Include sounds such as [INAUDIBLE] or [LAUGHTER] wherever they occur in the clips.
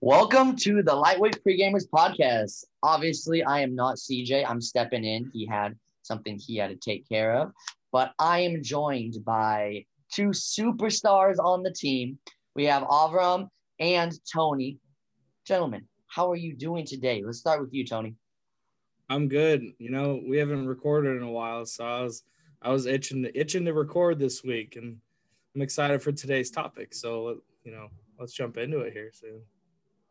Welcome to the Lightweight Pregamers podcast. Obviously, I am not CJ. I'm stepping in. He had something he had to take care of, but I am joined by two superstars on the team. We have Avram and Tony. Gentlemen, how are you doing today? Let's start with you, Tony. I'm good. You know, we haven't recorded in a while, so I was I was itching to, itching to record this week, and I'm excited for today's topic. So you know, let's jump into it here soon.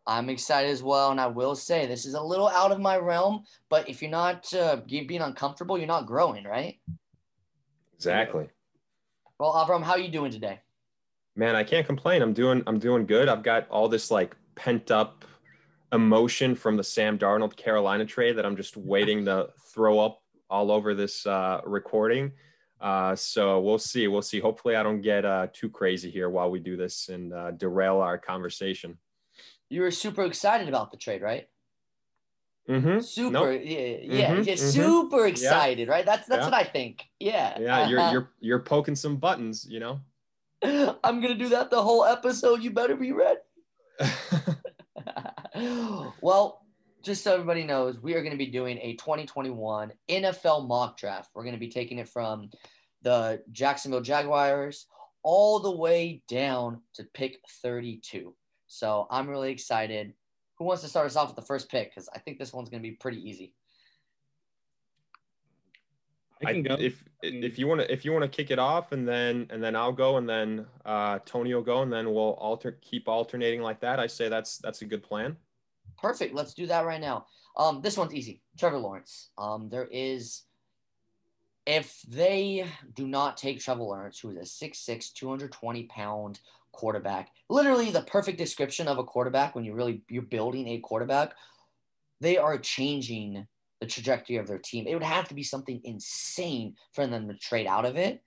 I'm excited as well, and I will say this is a little out of my realm. But if you're not uh, being uncomfortable, you're not growing, right? Exactly. Well, Avram, how are you doing today? Man, I can't complain. I'm doing I'm doing good. I've got all this like pent up emotion from the Sam Darnold Carolina trade that I'm just waiting to throw up all over this uh, recording. Uh, so we'll see. We'll see. Hopefully, I don't get uh, too crazy here while we do this and uh, derail our conversation you were super excited about the trade, right? Mm-hmm. Super, nope. yeah, yeah, mm-hmm. yeah, super excited, yeah. right? That's that's yeah. what I think. Yeah, yeah, you're [LAUGHS] you're you're poking some buttons, you know. I'm gonna do that the whole episode. You better be ready. [LAUGHS] [LAUGHS] well, just so everybody knows, we are going to be doing a 2021 NFL mock draft. We're going to be taking it from the Jacksonville Jaguars all the way down to pick 32. So I'm really excited. Who wants to start us off with the first pick? Because I think this one's going to be pretty easy. I can go. If if you want to if you want to kick it off and then and then I'll go and then uh, Tony will go and then we'll alter keep alternating like that. I say that's that's a good plan. Perfect. Let's do that right now. Um, this one's easy. Trevor Lawrence. Um, there is if they do not take Trevor Lawrence, who is a 6'6", 220 pound quarterback, literally the perfect description of a quarterback when you really you're building a quarterback, they are changing the trajectory of their team. It would have to be something insane for them to trade out of it.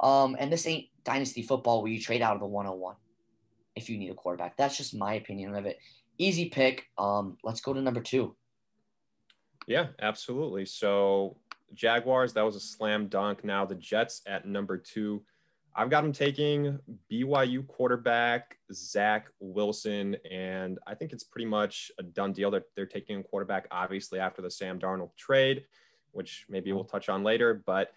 Um, and this ain't dynasty football where you trade out of the 101 if you need a quarterback. That's just my opinion of it. Easy pick. Um, let's go to number two. Yeah, absolutely. So Jaguars, that was a slam dunk. Now the Jets at number two. I've got them taking BYU quarterback Zach Wilson, and I think it's pretty much a done deal. They're, they're taking a quarterback, obviously, after the Sam Darnold trade, which maybe we'll touch on later. But,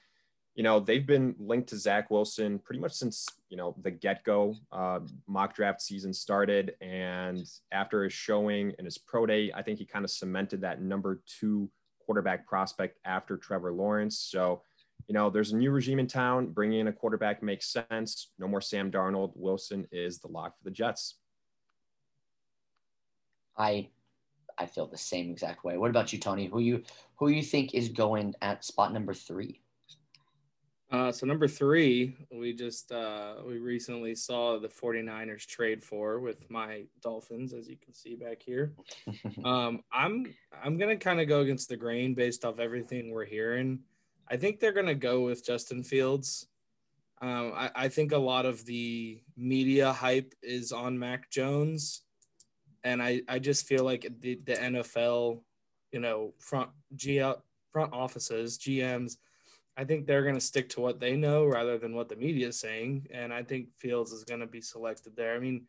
you know, they've been linked to Zach Wilson pretty much since, you know, the get go uh, mock draft season started. And after his showing and his pro day, I think he kind of cemented that number two quarterback prospect after Trevor Lawrence. So, you know, there's a new regime in town. Bringing in a quarterback makes sense. No more Sam Darnold. Wilson is the lock for the Jets. I I feel the same exact way. What about you, Tony? Who you who you think is going at spot number three? Uh, so number three, we just uh, we recently saw the 49ers trade for with my Dolphins, as you can see back here. [LAUGHS] um, I'm I'm gonna kind of go against the grain based off everything we're hearing. I think they're going to go with Justin Fields. Um, I, I, think a lot of the media hype is on Mac Jones. And I, I just feel like the, the NFL, you know, front GL, front offices, GMs, I think they're going to stick to what they know rather than what the media is saying. And I think Fields is going to be selected there. I mean,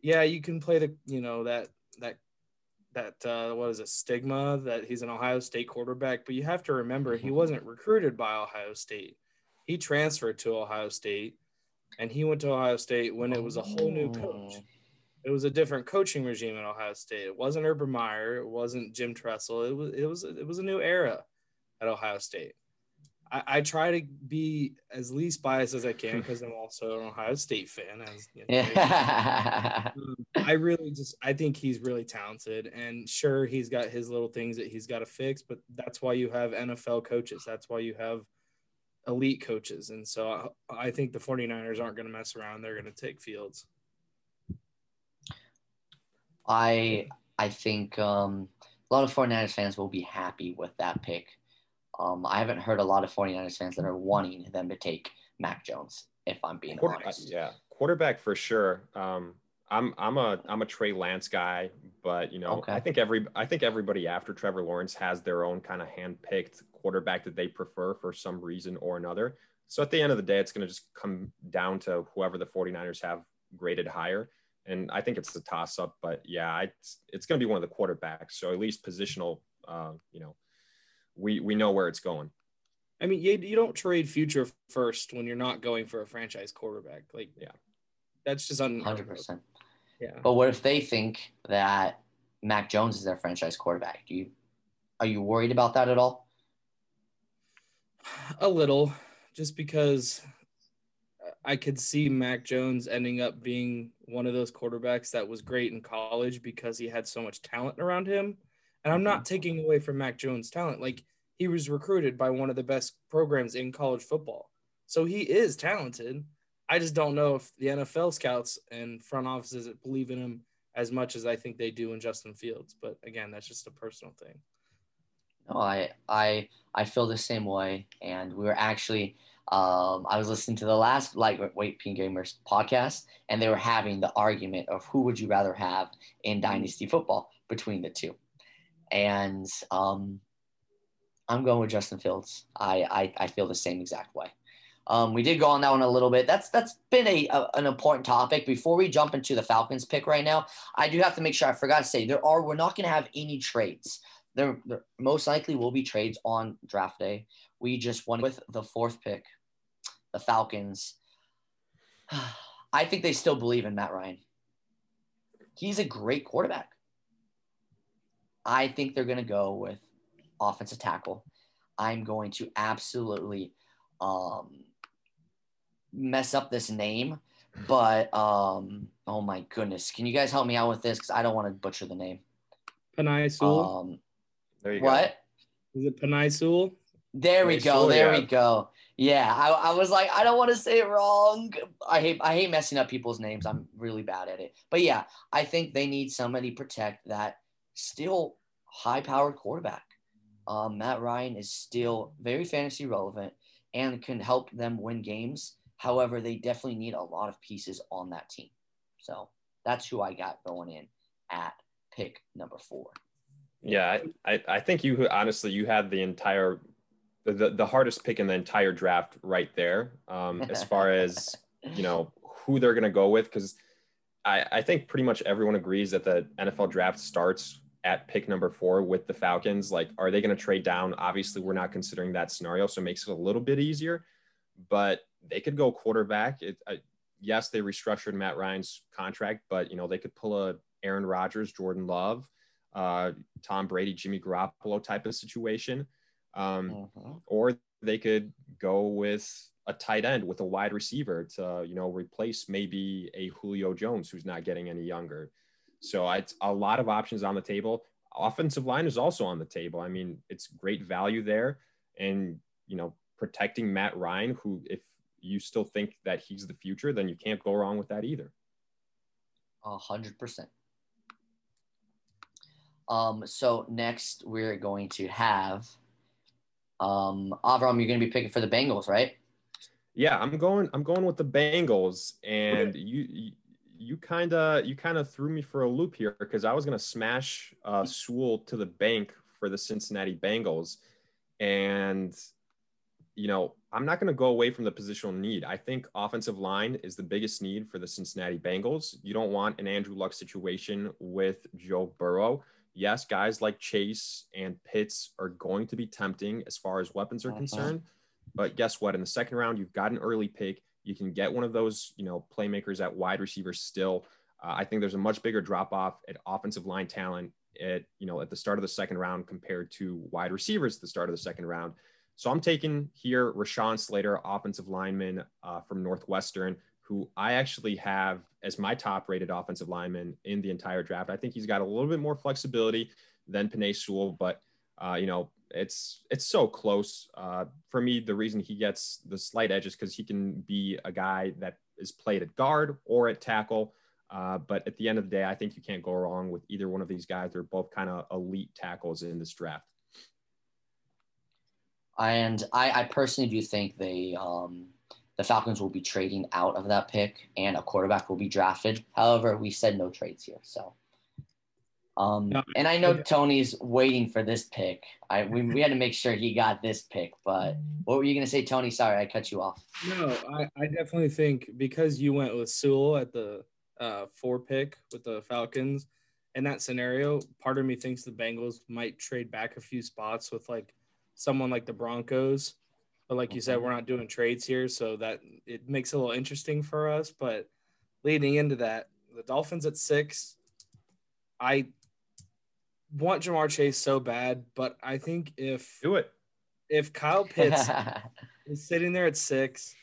yeah, you can play the, you know, that, that that uh, what is it stigma that he's an Ohio State quarterback, but you have to remember he mm-hmm. wasn't recruited by Ohio State. He transferred to Ohio State, and he went to Ohio State when it was a whole new coach. Oh. It was a different coaching regime at Ohio State. It wasn't Urban Meyer. It wasn't Jim Tressel. It was it was it was a new era at Ohio State. I, I try to be as least biased as I can because I'm also an Ohio State fan. As you know, yeah. um, I really just I think he's really talented, and sure he's got his little things that he's got to fix, but that's why you have NFL coaches. That's why you have elite coaches, and so I, I think the 49ers aren't going to mess around. They're going to take Fields. I I think um, a lot of 49ers fans will be happy with that pick um, I haven't heard a lot of 49ers fans that are wanting them to take Mac Jones, if I'm being Quarter, honest. Yeah, quarterback for sure. Um, I'm I'm a I'm a Trey Lance guy, but you know okay. I think every I think everybody after Trevor Lawrence has their own kind of hand picked quarterback that they prefer for some reason or another. So at the end of the day, it's going to just come down to whoever the 49ers have graded higher. And I think it's a toss up, but yeah, it's, it's going to be one of the quarterbacks. So at least positional, uh, you know, we, we know where it's going. I mean, you, you don't trade future first when you're not going for a franchise quarterback. Like, Yeah. that's just un- Hundred percent. Yeah. But what if they think that Mac Jones is their franchise quarterback? Do you are you worried about that at all? A little, just because I could see Mac Jones ending up being one of those quarterbacks that was great in college because he had so much talent around him. And I'm not taking away from Mac Jones' talent. Like he was recruited by one of the best programs in college football. So he is talented. I just don't know if the NFL scouts and front offices believe in him as much as I think they do in Justin Fields. But again, that's just a personal thing. No, I I I feel the same way, and we were actually um, I was listening to the last lightweight Pregamers podcast, and they were having the argument of who would you rather have in dynasty football between the two, and um, I'm going with Justin Fields. I I, I feel the same exact way. Um, we did go on that one a little bit. That's that's been a, a, an important topic. Before we jump into the Falcons pick right now, I do have to make sure I forgot to say there are we're not going to have any trades. There, there most likely will be trades on draft day. We just won with the fourth pick, the Falcons. [SIGHS] I think they still believe in Matt Ryan. He's a great quarterback. I think they're going to go with offensive tackle. I'm going to absolutely um, mess up this name, but um, oh my goodness, can you guys help me out with this? Because I don't want to butcher the name. Penei Sewell. Um, There you what? Is it Penei Sewell? There we go. story, There yeah. we go. Yeah, I, I was like, I don't want to say it wrong. I hate I hate messing up people's names. I'm really bad at it. But yeah, I think they need somebody to protect that still high powered quarterback. Um, Matt Ryan is still very fantasy relevant and can help them win games. However, they definitely need a lot of pieces on that team. So that's who I got going in at pick number four. Yeah, I, I, think you honestly you had the entire the, the, the hardest pick in the entire draft right there. Um, as far [LAUGHS] as you know who they're gonna go with, because I, I think pretty much everyone agrees that the NFL draft starts at pick number four with the Falcons. Like, are they gonna trade down? Obviously, we're not considering that scenario, so it makes it a little bit easier. But they could go quarterback. It, I, yes, they restructured Matt Ryan's contract, but you know they could pull a Aaron Rodgers, Jordan Love uh, Tom Brady, Jimmy Garoppolo type of situation. Um, Mhm. or they could go with a tight end with a wide receiver to, you know, replace maybe a Julio Jones who's not getting any younger. So it's a lot of options on the table. Offensive line is also on the table. I mean, it's great value there. And, you know, protecting Matt Ryan, who, if you still think that he's the future, then you can't go wrong with that either. A hundred percent. Um, so next we're going to have um Avram, you're gonna be picking for the Bengals, right? Yeah, I'm going. I'm going with the Bengals, and you you- you kind of you kind of threw me for a loop here because I was going to smash uh, Sewell to the bank for the Cincinnati Bengals, and you know I'm not going to go away from the positional need. I think offensive line is the biggest need for the Cincinnati Bengals. You don't want an Andrew Luck situation with Joe Burrow. Yes, guys like Chase and Pitts are going to be tempting as far as weapons are Mhm. concerned. But guess what? In the second round, you've got an early pick. You can get one of those, you know, playmakers at wide receiver still. Uh, I think there's a much bigger drop off at offensive line talent at, you know, at the start of the second round compared to wide receivers at the start of the second round. So I'm taking here Rashawn Slater, offensive lineman uh, from Northwestern, who I actually have as my top rated offensive lineman in the entire draft. I think he's got a little bit more flexibility than Penei Sewell, but uh, you know, it's it's so close. Uh, for me, the reason he gets the slight edge is because he can be a guy that is played at guard or at tackle. Uh, but at the end of the day, I think you can't go wrong with either one of these guys. They're both kind of elite tackles in this draft. And I, I personally do think they um the Falcons will be trading out of that pick and a quarterback will be drafted. However, we said no trades here. So Um, No, and I know I- Tony's waiting for this pick. I we, we had to make sure he got this pick. But what were you gonna say, Tony? Sorry, I cut you off. No, I, I definitely think because you went with Sewell at the uh, four pick with the Falcons, in that scenario, part of me thinks the Bengals might trade back a few spots with like someone like the Broncos. But like you said, we're not doing trades here, so that it makes it a little interesting for us. But leading into that, the Dolphins at six, I want Ja'Marr Chase so bad, but I think if Do it. if Kyle [LAUGHS] Pitts is sitting there at six.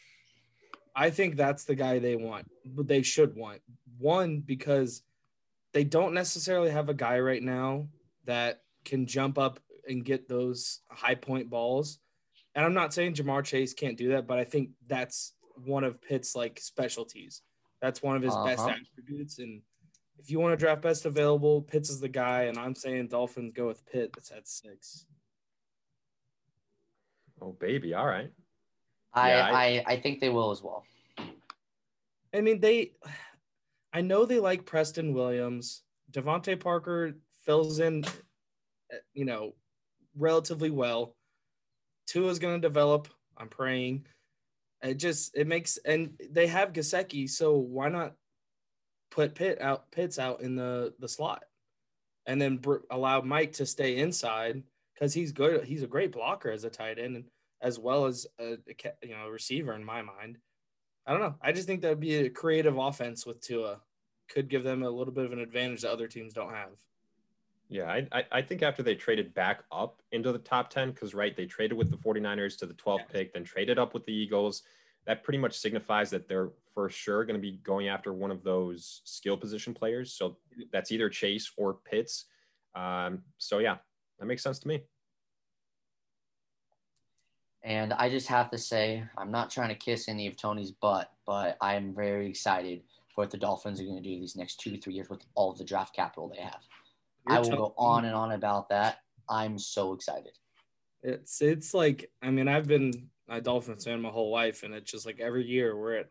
I think that's the guy they want, but they should want one because they don't necessarily have a guy right now that can jump up and get those high point balls. And I'm not saying Ja'Marr Chase can't do that, but I think that's one of Pitt's like specialties. That's one of his best Uh-huh. attributes. And if you want to draft best available, Pitts is the guy. And I'm saying Dolphins go with Pitt. That's at six. Oh baby, all right. I, Yeah, I I think they will as well. I mean, they. I know they like Preston Williams. DeVante Parker fills in, uh, you know, relatively well. Tua's going to develop. I'm praying. It just it makes and they have Gesicki, so why not put Pitt out Pitts out in the the slot, and then br- allow Mike to stay inside because he's good. He's a great blocker as a tight end, and as well as a, a you know receiver in my mind. I don't know. I just think that would be a creative offense with Tua. Could give them a little bit of an advantage that other teams don't have. Yeah, I, I, I think after they traded back up into the top 10, because, right, they traded with the 49ers to the 12th Yeah. pick, then traded up with the Eagles. That pretty much signifies that they're for sure going to be going after one of those skill position players. So that's either Chase or Pitts. Um, so, yeah, that makes sense to me. And I just have to say, I'm not trying to kiss any of Tony's butt, but I'm very excited for what the Dolphins are going to do these next two to three years with all the draft capital they have. I will go on and on about that. I'm so excited. It's it's like I mean I've been a Dolphins fan my whole life, and it's just like every year we're at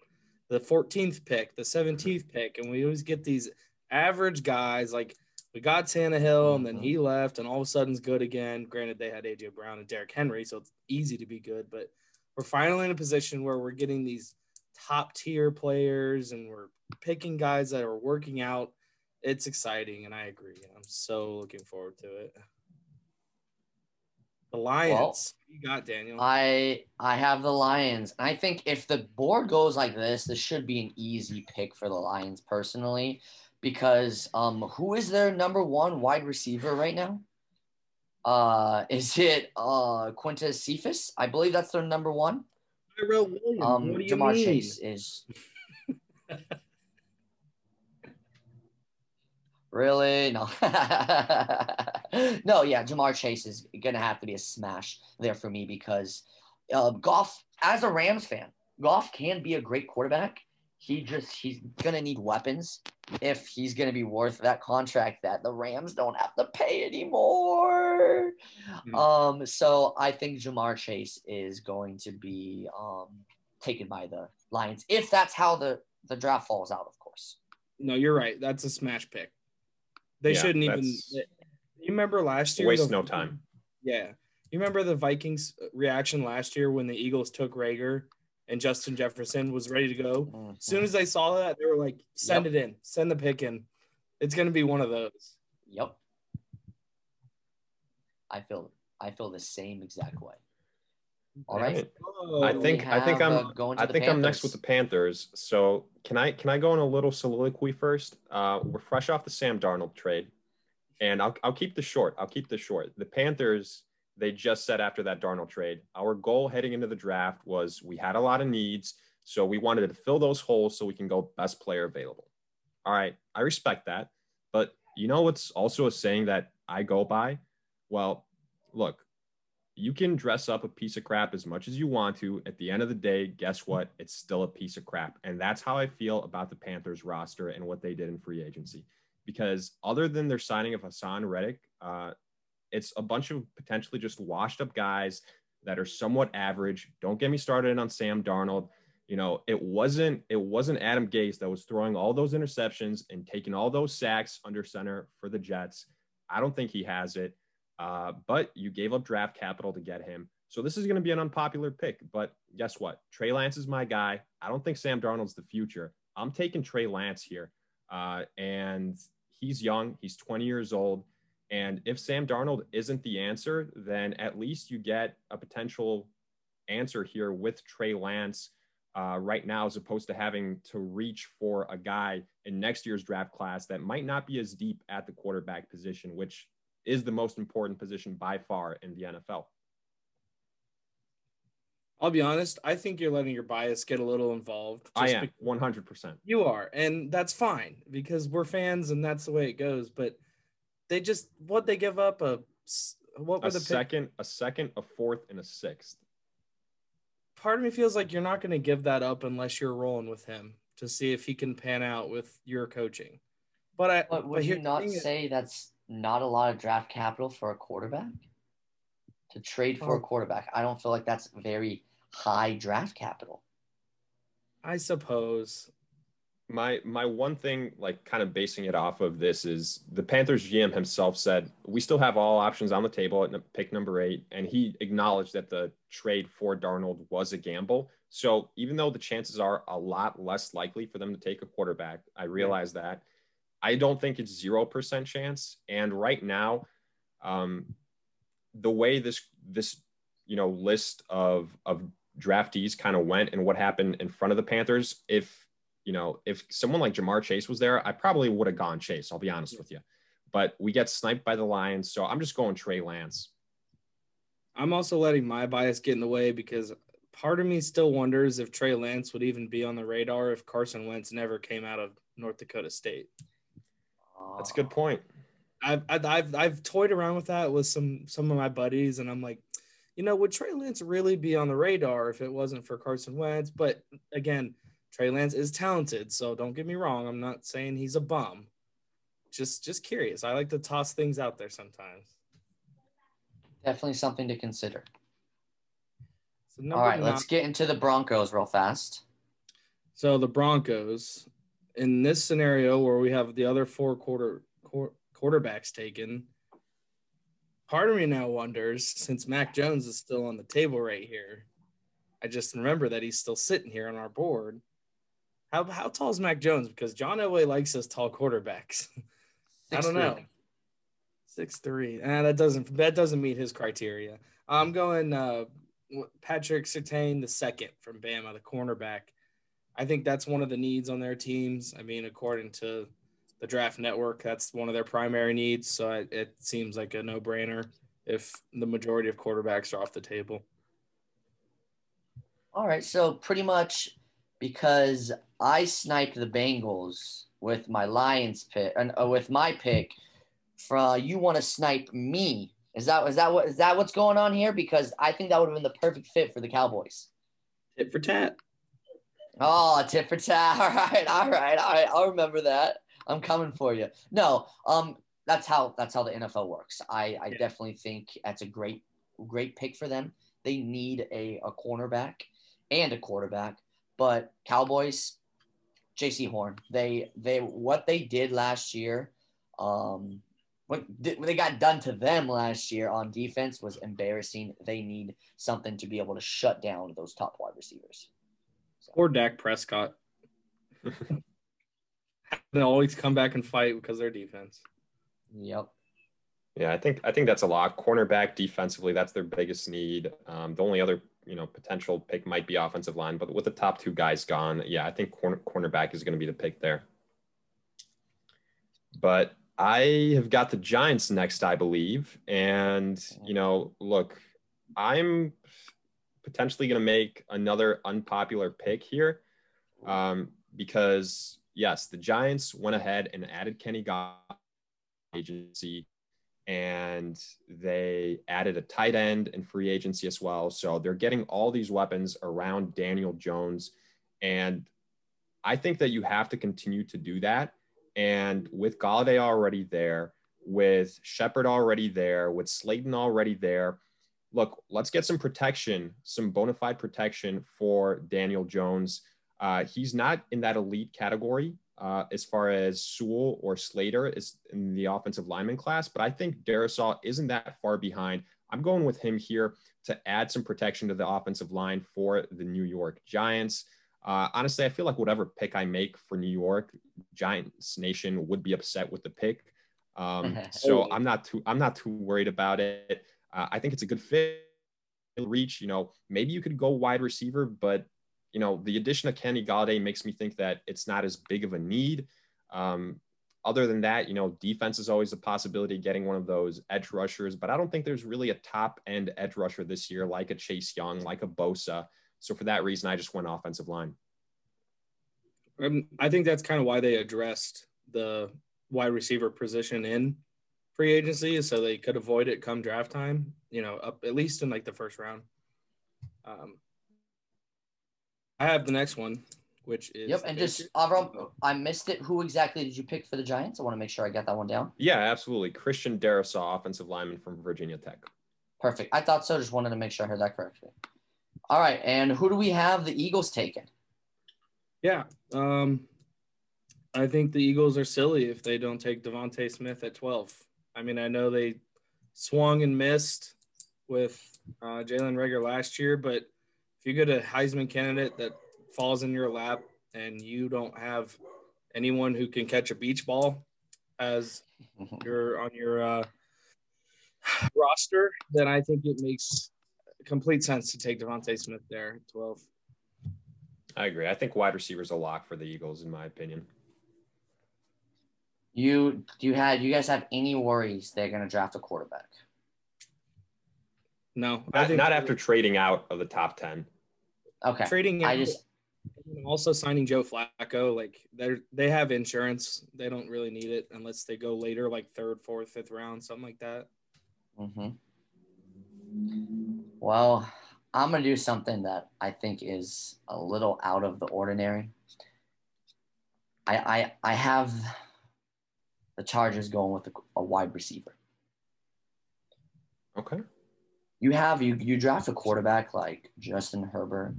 the 14th pick, the 17th pick, and we always get these average guys. Like we got Tannehill, and then he mm-hmm. left, and all of a sudden it's good again. Granted, they had AJ Brown and Derrick Henry, so it's easy to be good. But we're finally in a position where we're getting these top tier players, and we're picking guys that are working out. It's exciting, and I agree. I'm so looking forward to it. The Lions. Well, you got Daniel? I I have the Lions. I think if the board goes like this, this should be an easy pick for the Lions personally, because um, who is their number one wide receiver right now? Uh, [LAUGHS] is it uh Quintez Cephus? I believe that's their number one. Tyrell Williams. Um, what do you Ja'Marr mean? Chase is. [LAUGHS] really? No. [LAUGHS] no, yeah, Ja'Marr Chase is gonna have to be a smash there for me because uh, Goff, as a Rams fan, Goff can be a great quarterback. He just he's gonna need weapons if he's gonna be worth that contract that the Rams don't have to pay anymore. Hmm. Um, so I think Ja'Marr Chase is going to be um taken by the Lions if that's how the the draft falls out, of course. No, you're right. That's a smash pick. They Yeah, shouldn't even. You remember last year? Waste the- no time. Yeah. You remember the Vikings uh, reaction last year when the Eagles took Reagor and Justin Jefferson was ready to go? As soon as they saw that, they were like, send it in, send the pick in. It's going to be one of those. Yep. I feel I feel the same exact way. All right. Oh, I think I think I'm uh, going to I the think I'm next with the Panthers. So can I can I go on a little soliloquy first? Uh, we're fresh off the Sam Darnold trade, and I'll I'll keep this short. I'll keep this short. The Panthers they just said after that Darnold trade, our goal heading into the draft was we had a lot of needs, so we wanted to fill those holes so we can go best player available. All right, I respect that, but you know what's also a saying that I go by? Well, look, you can dress up a piece of crap as much as you want to. At the end of the day, guess what? It's still a piece of crap. And that's how I feel about the Panthers roster and what they did in free agency. Because other than their signing of Haason Reddick, uh, it's a bunch of potentially just washed up guys that are somewhat average. Don't get me started on Sam Darnold. You know, it wasn't it wasn't Adam Gase that was throwing all those interceptions and taking all those sacks under center for the Jets. I don't think he has it. Uh, but you gave up draft capital to get him. So this is going to be an unpopular pick. But guess what? Trey Lance is my guy. I don't think Sam Darnold's the future. I'm taking Trey Lance here. Uh, and he's young, he's 20 years old. And if Sam Darnold isn't the answer, then at least you get a potential answer here with Trey Lance uh, right now, as opposed to having to reach for a guy in next year's draft class that might not be as deep at the quarterback position, which is the most important position by far in the NFL. I'll be honest. I think you're letting your bias get a little involved. I am one hundred percent. You are, and that's fine because we're fans, and that's the way it goes. But they just what they give up a what were a the second, pick? a second, a fourth, and a sixth. Part of me feels like you're not going to give that up unless you're rolling with him to see if he can pan out with your coaching. But I but would but you not say that's not a lot of draft capital for a quarterback? To trade for oh. a quarterback, I don't feel like that's very high draft capital. I suppose. My my one thing, like kind of basing it off of this, is the Panthers GM himself said we still have all options on the table at pick number eight, and he acknowledged that the trade for Darnold was a gamble. So even though the chances are a lot less likely for them to take a quarterback, I realize that. I don't think it's zero percent chance. And right now, um, the way this this you know list of of draftees kind of went and what happened in front of the Panthers, if you know, if someone like Ja'Marr Chase was there, I probably would have gone Chase. I'll be honest with you. But we get sniped by the Lions, so I'm just going Trey Lance. I'm also letting my bias get in the way because part of me still wonders if Trey Lance would even be on the radar if Carson Wentz never came out of North Dakota State. That's a good point. I've, I've I've toyed around with that with some some of my buddies, and I'm like, you know, would Trey Lance really be on the radar if it wasn't for Carson Wentz? But again, Trey Lance is talented, so don't get me wrong. I'm not saying he's a bum. Just just curious. I like to toss things out there sometimes. Definitely something to consider. So All right, let let's get into the Broncos real fast. So the Broncos, in this scenario where we have the other four quarter, quarter quarterbacks taken, part of me now wonders since Mac Jones is still on the table right here. I just remember that he's still sitting here on our board. How how tall is Mac Jones? Because John Elway likes his tall quarterbacks. [LAUGHS] I don't know. Six three. Ah, that doesn't that doesn't meet his criteria. I'm going uh, Patrick Surtain the second from Bama, the cornerback. I think that's one of the needs on their teams. I mean, according to the draft network. That's one of their primary needs. So it, it seems like a no brainer if the majority of quarterbacks are off the table. All right. So pretty much because I sniped the Bengals with my Lions pick and uh, with my pick, from you want to snipe me. Is that is that what is that what's going on here? Because I think that would have been the perfect fit for the Cowboys. Tit for tat. Oh, tit for tat. [LAUGHS] All right, all right, all right. I'll remember that. I'm coming for you. No, um, that's how that's how the NFL works. I, I yeah. definitely think that's a great great pick for them. They need a, a cornerback and a quarterback, but Cowboys, Jaycee Horn, they they what they did last year, um, what, what they got done to them last year on defense was embarrassing. They need something to be able to shut down those top wide receivers. So. Or Dak Prescott. [LAUGHS] They always come back and fight because their defense. Yep. Yeah, I think I think that's a lot. Cornerback defensively, that's their biggest need. Um, the only other you know potential pick might be offensive line, but with the top two guys gone, yeah, I think corner, cornerback is going to be the pick there. But I have got the Giants next, I believe, and you know, look, I'm potentially going to make another unpopular pick here um, because yes, the Giants went ahead and added Kenny Goff agency and they added a tight end and free agency as well. So they're getting all these weapons around Daniel Jones. And I think that you have to continue to do that. And with Golladay already there, with Shepard already there, with Slayton already there, look, let's get some protection, some bona fide protection for Daniel Jones. Uh, he's not in that elite category uh, as far as Sewell or Slater is in the offensive lineman class, but I think Darrisaw isn't that far behind. I'm going with him here to add some protection to the offensive line for the New York Giants. Uh, honestly, I feel like whatever pick I make for New York, Giants Nation would be upset with the pick. Um, [LAUGHS] so I'm not too I'm not too worried about it. Uh, I think it's a good fit. Reach, you know, maybe you could go wide receiver, but you know, the addition of Kenny Golladay makes me think that it's not as big of a need. Um, other than that, you know, defense is always a possibility getting one of those edge rushers, but I don't think there's really a top end edge rusher this year like a Chase Young, like a Bosa. So for that reason, I just went offensive line. Um, I think that's kind of why they addressed the wide receiver position in free agency, so they could avoid it come draft time. You know, up at least in like the first round. Um, I have the next one, which is yep. And just Avram, I missed it. Who exactly did you pick for the Giants? I want to make sure I got that one down. Yeah, absolutely. Christian Darrisaw, offensive lineman from Virginia Tech. Perfect. I thought so. Just wanted to make sure I heard that correctly. All right, and who do we have the Eagles taking? Yeah, um, I think the Eagles are silly if they don't take DeVonta Smith at twelve. I mean, I know they swung and missed with uh, Jalen Reagor last year, but if you get a Heisman candidate that falls in your lap and you don't have anyone who can catch a beach ball as [LAUGHS] you're on your uh, roster, then I think it makes complete sense to take DeVonta Smith there at 12. I agree. I think wide receiver is a lock for the Eagles, in my opinion. You do you have you guys have any worries they're going to draft a quarterback? No, not, not after trading out of the top ten. Okay. Trading. I just also signing Joe Flacco. Like they they have insurance. They don't really need it unless they go later, like third, fourth, fifth round, something like that. Mm-hmm. Well, I'm gonna do something that I think is a little out of the ordinary. I I I have the Chargers going with a, a wide receiver. Okay. You have you you draft a quarterback like Justin Herbert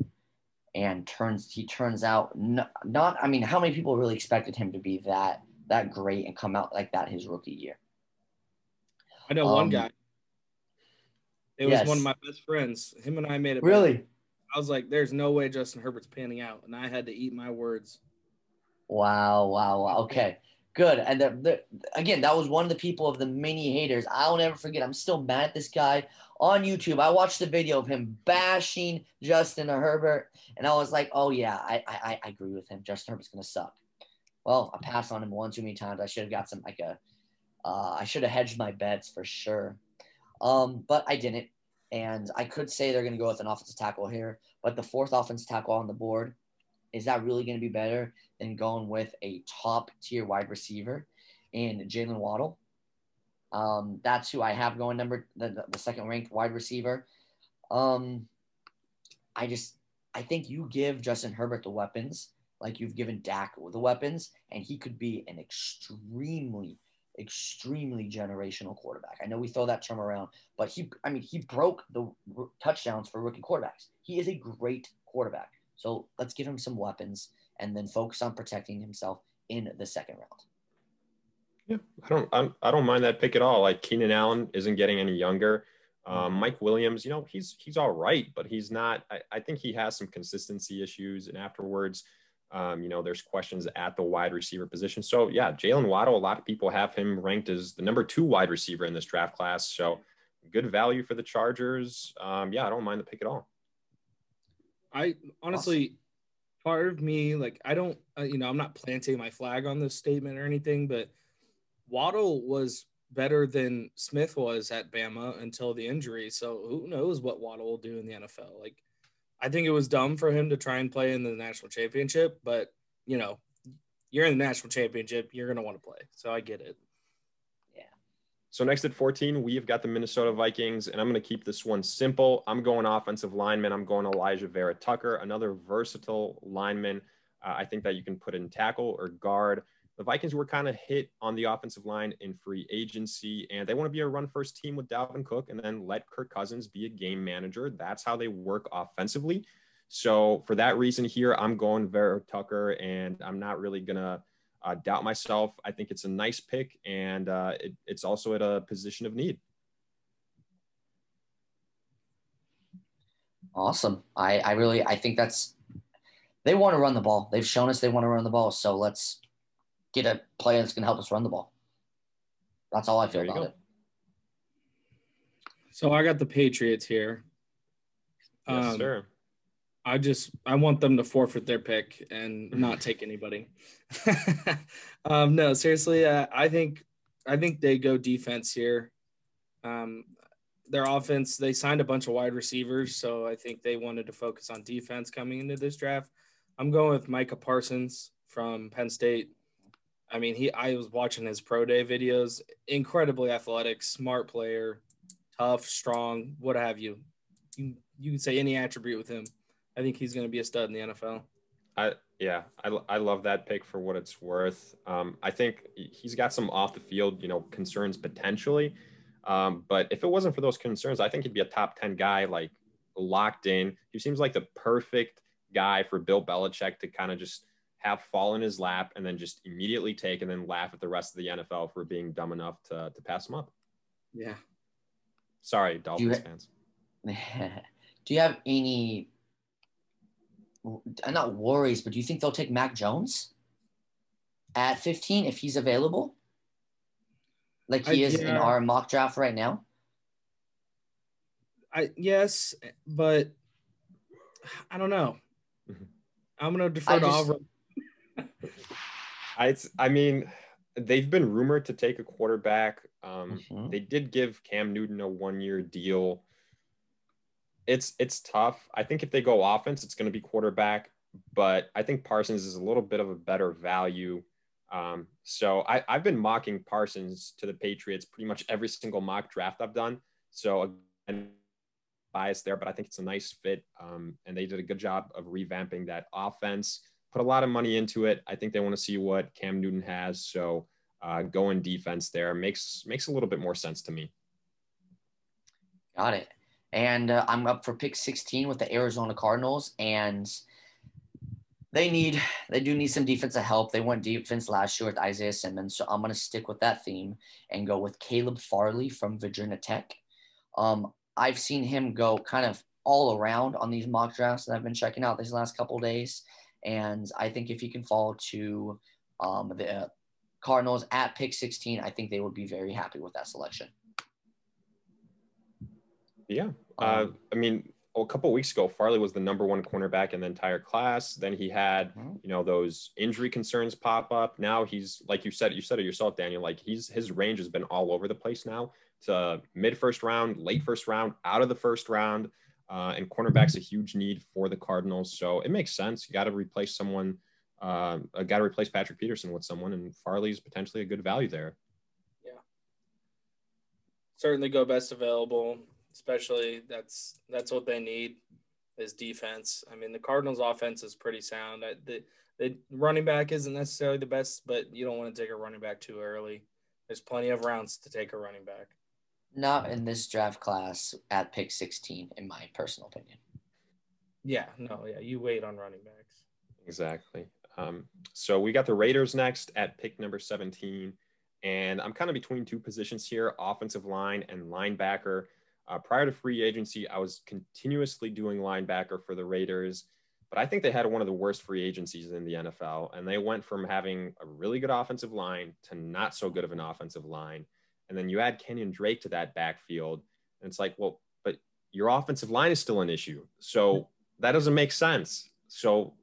and turns he turns out not, not I mean how many people really expected him to be that that great and come out like that his rookie year. I know um, one guy. It yes. was one of my best friends. Him and I made it. Really? I was like, "There's no way Justin Herbert's panning out," and I had to eat my words. Wow! Wow! Wow! Okay, good. And the, the, again, that was one of the people of the many haters. I'll never forget. I'm still mad at this guy on YouTube. I watched the video of him bashing Justin Herbert, and I was like, "Oh yeah, I I, I agree with him. Justin Herbert's gonna suck." Well, I passed on him one too many times. I should have got some like a, uh, I should have hedged my bets for sure, um, but I didn't. And I could say they're gonna go with an offensive tackle here, but the fourth offensive tackle on the board, is that really gonna be better than going with a top tier wide receiver and Jaylen Waddle? Um, that's who I have going number the, the second ranked wide receiver. Um, I just I think you give Justin Herbert the weapons like you've given Dak the weapons, and he could be an extremely, extremely generational quarterback. I know we throw that term around, but he I mean he broke the touchdowns for rookie quarterbacks. He is a great quarterback. So let's give him some weapons and then focus on protecting himself in the second round. Yeah, I don't, I'm, I don't mind that pick at all. Like Keenan Allen isn't getting any younger. Um, mm-hmm. Mike Williams, you know, he's he's all right, but he's not. I, I think he has some consistency issues, and afterwards, um, you know, there's questions at the wide receiver position. So yeah, Jaylen Waddle, a lot of people have him ranked as the number two wide receiver in this draft class. So good value for the Chargers. Um, yeah, I don't mind the pick at all. I honestly, awesome. part of me, like, I don't, uh, you know, I'm not planting my flag on this statement or anything, but Waddle was better than Smith was at Bama until the injury. So who knows what Waddle will do in the NFL? Like, I think it was dumb for him to try and play in the national championship, but you know, you're in the national championship, you're going to want to play. So I get it. So next at 14, we have got the Minnesota Vikings, and I'm going to keep this one simple. I'm going offensive lineman. I'm going Alijah Vera-Tucker, another versatile lineman. Uh, I think that you can put in tackle or guard. the Vikings were kind of hit on the offensive line in free agency, and they want to be a run first team with Dalvin Cook and then let Kirk Cousins be a game manager. That's how they work offensively. So for that reason here, I'm going Vera Tucker, and I'm not really gonna uh, doubt myself. I think it's a nice pick, and uh, it, it's also at a position of need. Awesome. I, I really I think that's they want to run the ball. They've shown us they want to run the ball. So let's get a player that's gonna help us run the ball. That's all I feel about go. it. So I got the Patriots here. Yes, um, sir. I just I want them to forfeit their pick and not take anybody. [LAUGHS] um, no, seriously, uh, I think I think they go defense here. Um, their offense, they signed a bunch of wide receivers, so I think they wanted to focus on defense coming into this draft. I'm going with Micah Parsons from Penn State. I mean, he I was watching his pro day videos, incredibly athletic, smart player, tough, strong, what have you. You you can say any attribute with him. I think he's going to be a stud in the NFL. I yeah, I, I love that pick for what it's worth. Um, I think he's got some off the field, you know, concerns potentially. Um, but if it wasn't for those concerns, I think he'd be a top 10 guy, like locked in. He seems like the perfect guy for Bill Belichick to kind of just have fall in his lap and then just immediately take and then laugh at the rest of the NFL for being dumb enough to, to pass him up. Yeah. Sorry, Dolphins ha- fans. [LAUGHS] Do you have any not worries, but do you think they'll take Mac Jones at 15 if he's available? Like he I, is yeah. in our mock draft right now? I yes, but I don't know. Mm-hmm. I'm gonna defer I to just, [LAUGHS] I I mean, they've been rumored to take a quarterback. Um, mm-hmm. They did give Cam Newton a one year deal it's it's tough. I think if they go offense, it's going to be quarterback, but I think Parsons is a little bit of a better value. Um, so I, I've been mocking Parsons to the Patriots pretty much every single mock draft I've done. So again, bias there, but I think it's a nice fit. Um, and they did a good job of revamping that offense. Put a lot of money into it. I think they want to see what Cam Newton has. So uh, going defense there makes makes a little bit more sense to me. Got it and uh, I'm up for pick 16 with the Arizona Cardinals, and they need they do need some defensive help. They went defense last year with Isaiah Simmons, so I'm gonna stick with that theme and go with Caleb Farley from Virginia Tech. Um, I've seen him go kind of all around on these mock drafts that I've been checking out these last couple days, and I think if he can fall to um, the Cardinals at pick 16, I think they would be very happy with that selection. Yeah. Uh, um, I mean, a couple weeks ago, Farley was the number one cornerback in the entire class. Then he had, mm-hmm. you know, those injury concerns pop up. Now he's like you said, you said it yourself, Daniel. Like he's his range has been all over the place now. To mid first round, late first round, out of the first round, uh, and cornerback's a huge need for the Cardinals. So it makes sense. You got to replace someone. Uh, got to replace Patrick Peterson with someone, and Farley's potentially a good value there. Yeah, certainly go best available especially that's that's what they need is defense. I mean, the Cardinals' offense is pretty sound. the the running back isn't necessarily the best, but you don't want to take a running back too early. There's plenty of rounds to take a running back. Not in this draft class at pick 16, in my personal opinion. Yeah, no, yeah, you wait on running backs. Exactly. Um, so we got the Raiders next at pick number 17. And I'm kind of between two positions here offensive line and linebacker. Uh, prior to free agency, I was continuously doing linebacker for the Raiders, but I think they had one of the worst free agencies in the NFL. And they went from having a really good offensive line to not so good of an offensive line. And then you add Kenyan Drake to that backfield. And it's like, well, but your offensive line is still an issue. So that doesn't make sense. So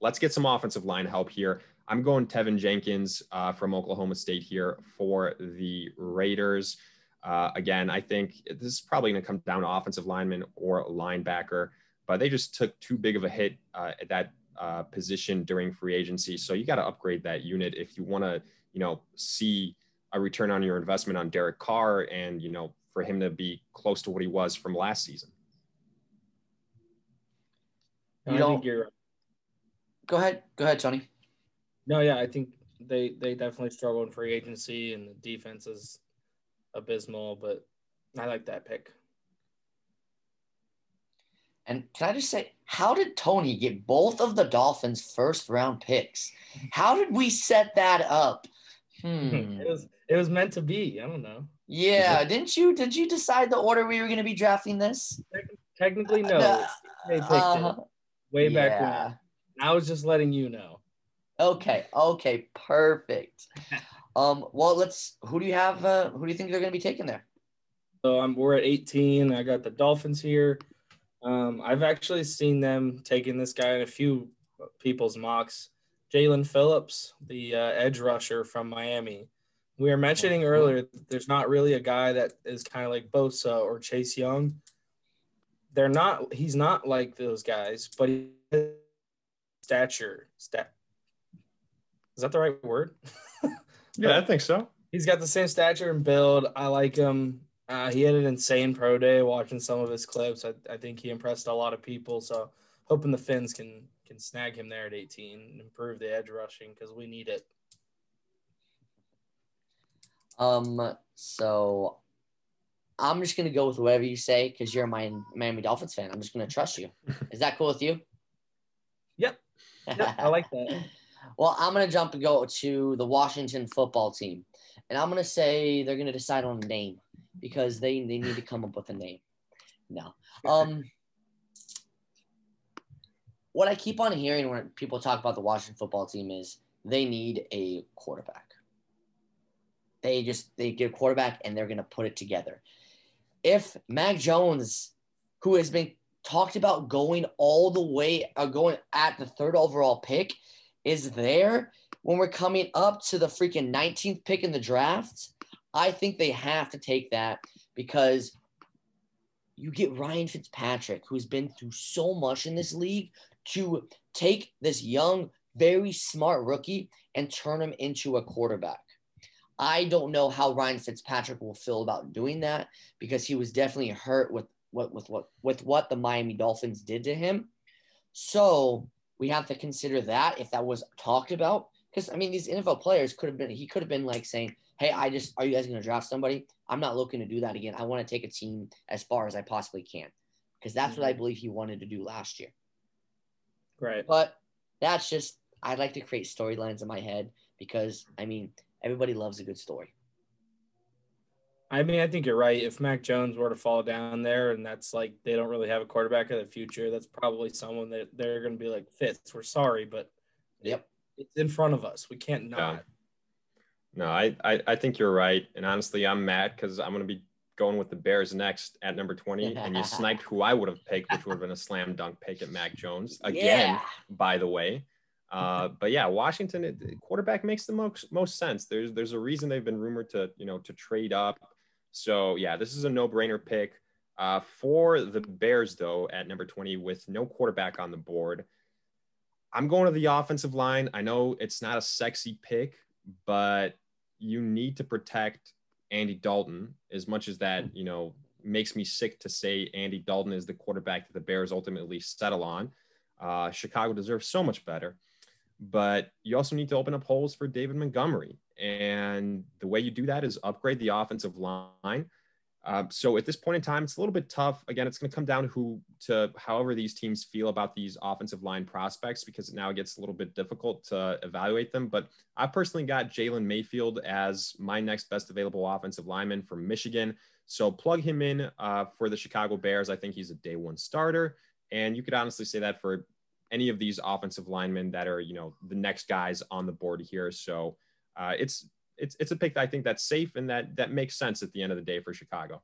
let's get some offensive line help here. I'm going Teven Jenkins uh, from Oklahoma State here for the Raiders. Uh, again, I think this is probably going to come down to offensive lineman or linebacker, but they just took too big of a hit uh, at that uh, position during free agency. So you got to upgrade that unit if you want to, you know, see a return on your investment on Derek Carr and, you know, for him to be close to what he was from last season. You know, Go ahead. Go ahead, Tony. No, yeah, I think they they definitely struggle in free agency, and the defense is abysmal. But I like that pick. And can I just say, how did Tony get both of the Dolphins' first round picks? How did we set that up? Hmm. [LAUGHS] It was it was meant to be. I don't know. Yeah, didn't you? Did you decide the order we were going to be drafting this? Technically, no. Uh, they picked uh, it way yeah. back when. I was just letting you know. Okay. Okay. Perfect. [LAUGHS] um. Well, let's. Who do you have? Uh, who do you think they're going to be taking there? So I'm. We're at 18. I got the Dolphins here. Um. I've actually seen them taking this guy in a few people's mocks. Jaelan Phillips, the uh, edge rusher from Miami. We were mentioning earlier there's not really a guy that is kind of like Bosa or Chase Young. They're not. He's not like those guys, but he stature. Stat. Is that the right word? [LAUGHS] yeah, I think so. He's got the same stature and build. I like him. Uh, he had an insane pro day. Watching some of his clips, I, I think he impressed a lot of people. So, hoping the Fins can can snag him there at 18 and improve the edge rushing because we need it. Um, so I'm just gonna go with whatever you say because you're my Miami Dolphins fan. I'm just gonna trust you. [LAUGHS] Is that cool with you? Yep. yep I like that. [LAUGHS] well, I'm gonna jump and go to the Washington football team, and I'm gonna say they're gonna decide on a name because they they need to come up with a name. No. Um what I keep on hearing when people talk about the Washington football team is they need a quarterback. They just they get a quarterback and they're gonna put it together. If Mac Jones, who has been talked about going all the way, uh, going at the third overall pick, is there when we're coming up to the freaking 19th pick in the draft, I think they have to take that because you get Ryan Fitzpatrick, who's been through so much in this league, to take this young, very smart rookie and turn him into a quarterback. I don't know how Ryan Fitzpatrick will feel about doing that because he was definitely hurt with what with what with what the Miami Dolphins did to him. So we have to consider that if that was talked about. Because I mean, these NFL players could have been he could have been like saying, Hey, I just are you guys gonna draft somebody? I'm not looking to do that again. I want to take a team as far as I possibly can. Because that's what I mm-hmm. believe he wanted to do last year. Right. But that's just I like to create storylines in my head because I mean everybody loves a good story. I mean, I think you're right. If Mac Jones were to fall down there and that's like they don't really have a quarterback of the future, that's probably someone that they're going to be like, Fitz, we're sorry, but yep, it's in front of us. We can't not. Yeah. No, I, I, I think you're right. And honestly, I'm mad because I'm going to be going with the Bears next at number 20, and you [LAUGHS] sniped who I would have picked, which would have been a slam dunk pick at Mac Jones [LAUGHS] again, yeah. by the way. Uh, but yeah, Washington quarterback makes the most most sense. There's there's a reason they've been rumored to you know to trade up. So yeah, this is a no brainer pick. Uh, for the Bears though, at number 20 with no quarterback on the board, I'm going to the offensive line. I know it's not a sexy pick, but you need to protect Andy Dalton as much as that you know makes me sick to say Andy Dalton is the quarterback that the Bears ultimately settle on. Uh, Chicago deserves so much better but you also need to open up holes for David Montgomery. And the way you do that is upgrade the offensive line. Uh, so at this point in time, it's a little bit tough. Again, it's going to come down to who to however these teams feel about these offensive line prospects because now it gets a little bit difficult to evaluate them. But I personally got Jalen Mayfield as my next best available offensive lineman from Michigan. So plug him in uh, for the Chicago Bears. I think he's a day one starter. And you could honestly say that for any of these offensive linemen that are, you know, the next guys on the board here. So uh, it's it's it's a pick that I think that's safe and that that makes sense at the end of the day for Chicago.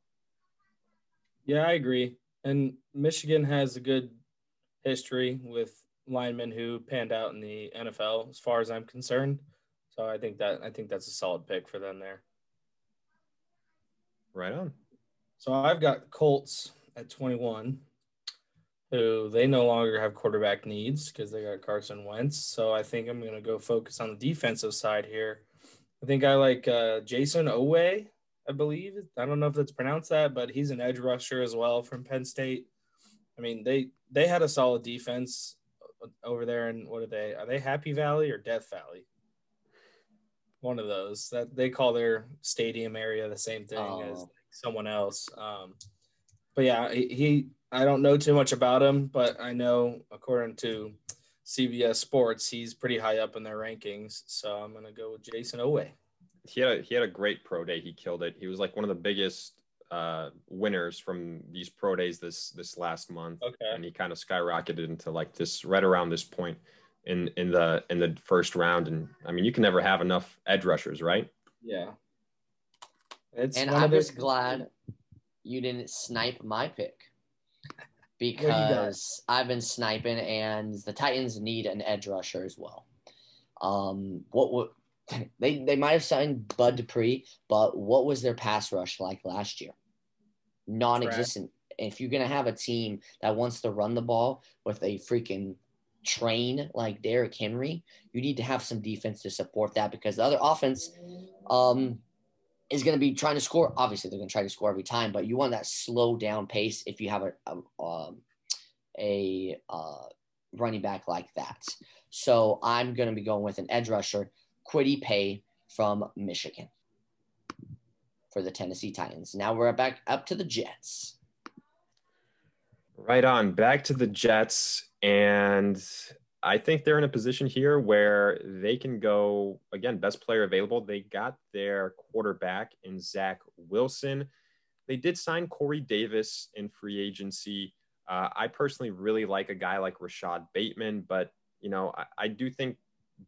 Yeah, I agree. And Michigan has a good history with linemen who panned out in the NFL, as far as I'm concerned. So I think that I think that's a solid pick for them there. Right on. So I've got Colts at 21 who they no longer have quarterback needs because they got Carson Wentz. So I think I'm going to go focus on the defensive side here. I think I like uh, Jayson Oweh, I believe. I don't know if that's pronounced that, but he's an edge rusher as well from Penn State. I mean, they they had a solid defense over there. And what are they? Are they Happy Valley or Death Valley? one of those that they call their stadium area the same thing Oh. as someone else. Um, but yeah, he, he I don't know too much about him, but I know according to CBS Sports, he's pretty high up in their rankings. So I'm gonna go with Jayson Oweh. he had a, he had a great pro day. He killed it. He was like one of the biggest uh, winners from these pro days this this last month, Okay. and he kind of skyrocketed into like this right around this point in in the in the first round. And I mean, you can never have enough edge rushers, right? Yeah. It's And I'm just glad you didn't snipe my pick you got? Because I've been sniping, and the Titans need an edge rusher as well. Um, what would [LAUGHS] they they might have signed Bud Dupree, but what was their pass rush like last year? Non-existent. If you're gonna have a team that wants to run the ball with a freaking train like Derrick Henry, you need to have some defense to support that because the other offense, um, is going to be trying to score. Obviously, they're going to try to score every time, but you want that slow down pace if you have a a, um, a uh, running back like that. So I'm going to be going with an edge rusher, Kwity Paye from Michigan for the Tennessee Titans. Now we're back up to the Jets. Right on. Back to the Jets. And I think they're in a position here where they can go, again, best player available. They got their quarterback in Zach Wilson. They did sign Corey Davis in free agency. Uh, I personally really like a guy like Rashod Bateman, but, you know, I, I do think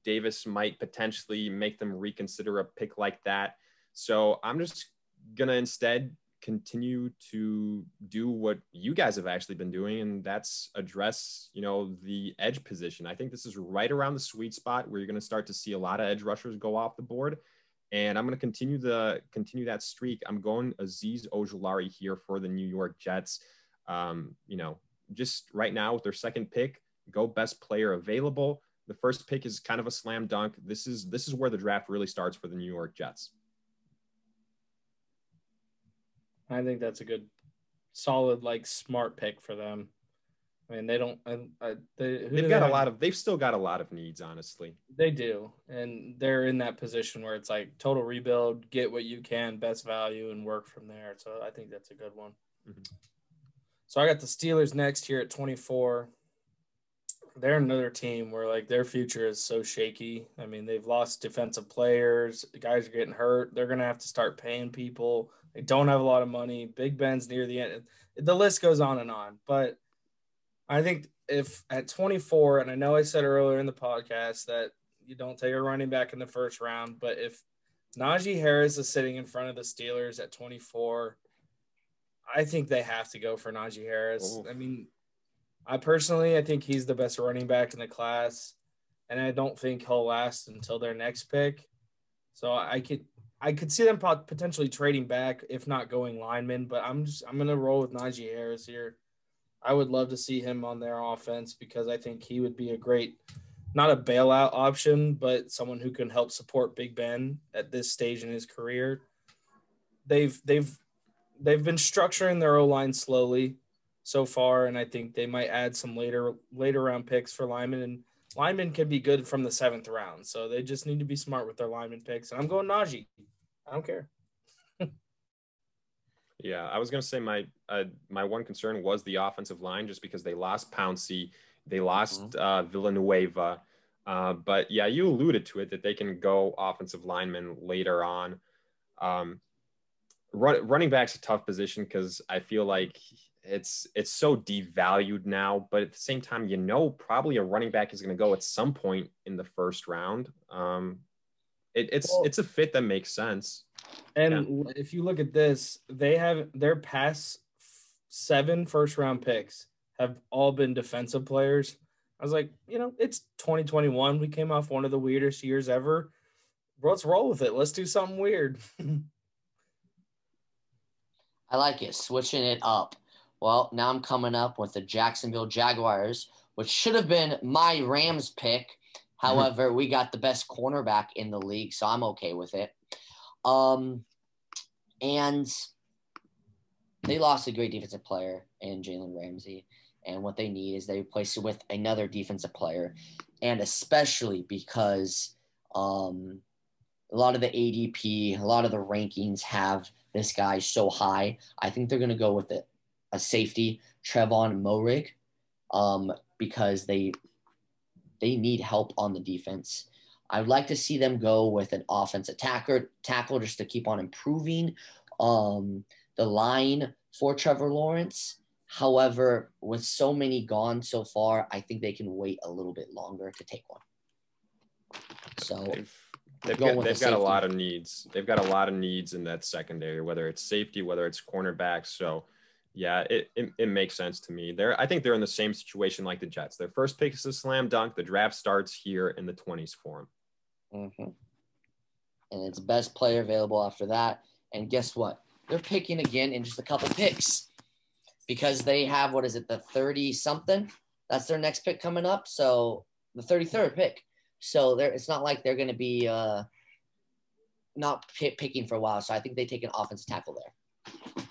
Davis might potentially make them reconsider a pick like that. So I'm just to instead continue to do what you guys have actually been doing and that's address you know the edge position. I think this is right around the sweet spot where you're going to start to see a lot of edge rushers go off the board. And i'm going to continue the continue that streak. I'm going Azeez Ojulari here for the new york jets. Um, you know just right now with their second pick go best player available. The first pick is kind of a slam dunk. This is this is where the draft really starts for the new york jets I think that's a good, solid, like smart pick for them. I mean, they don't. I, I, they, do they've they got a lot of they've still got a lot of needs honestly They do, and they're in that position where it's like total rebuild, get what you can, best value, and work from there. So I think that's a good one. Mhm. So I got the Steelers next here at 24. They're another team where like their future is so shaky. I mean, they've lost defensive players. The guys are getting hurt. They're gonna have to start paying people. They don't have a lot of money. Big Ben's near the end. The list goes on and on. But I think if at 24, and I know I said earlier in the podcast that you don't take a running back in the first round, but if Najee Harris is sitting in front of the Steelers at 24, I think they have to go for Najee Harris. Oof. I mean, I personally, I think he's the best running back in the class, and I don't think he'll last until their next pick. So I could, I could see them potentially trading back, if not going lineman. But I'm just, I'm gonna roll with Najee Harris here. I would love to see him on their offense because I think he would be a great, not a bailout option, but someone who can help support Big Ben at this stage in his career. They've they've they've been structuring their O line slowly so far, and I think they might add some later later round picks for linemen. And linemen can be good from the seventh round, so they just need to be smart with their lineman picks. And I'm going Najee. I don't care. [LAUGHS] Yeah, I was gonna say my uh, my one concern was the offensive line, just because they lost Pouncey, they lost uh, Villanueva, uh, but yeah, you alluded to it that they can go offensive linemen later on. Um, run, running back's a tough position because I feel like it's it's so devalued now, but at the same time, you know, probably a running back is gonna go at some point in the first round. Um, it, it's Well- it's a fit that makes sense. And if you look at this, they have their past seven first round picks have all been defensive players. I was like, you know, it's 2021. We came off one of the weirdest years ever. Let's roll with it. Let's do something weird. [LAUGHS] I like it, switching it up. Well, now I'm coming up with the Jacksonville Jaguars, which should have been my Rams pick. However, we got the best cornerback in the league, so I'm okay with it. Um, and they lost a great defensive player in Jalen Ramsey. And what they need is they replace it with another defensive player. And especially because um, a lot of the ADP, a lot of the rankings have this guy so high. I think they're going to go with it, a safety, Trevon Moehrig, um, because they they need help on the defense. I'd like to see them go with an offense attacker tackle just to keep on improving um, the line for Trevor Lawrence. However, with so many gone so far, I think they can wait a little bit longer to take one. So they've, they've got, they've got a lot of needs. They've got a lot of needs in that secondary, whether it's safety, whether it's cornerback. So yeah, it, it, it, makes sense to me. They're I think they're in the same situation like the Jets. Their first pick is a slam dunk. The draft starts here in the 20s for them. Mm-hmm. And it's best player available after that. And guess what? They're picking again in just a couple picks because they have what is it, the 30 something? That's their next pick coming up. So the 33rd pick. So there, it's not like they're going to be uh, not p- picking for a while. So I think they take an offensive tackle there.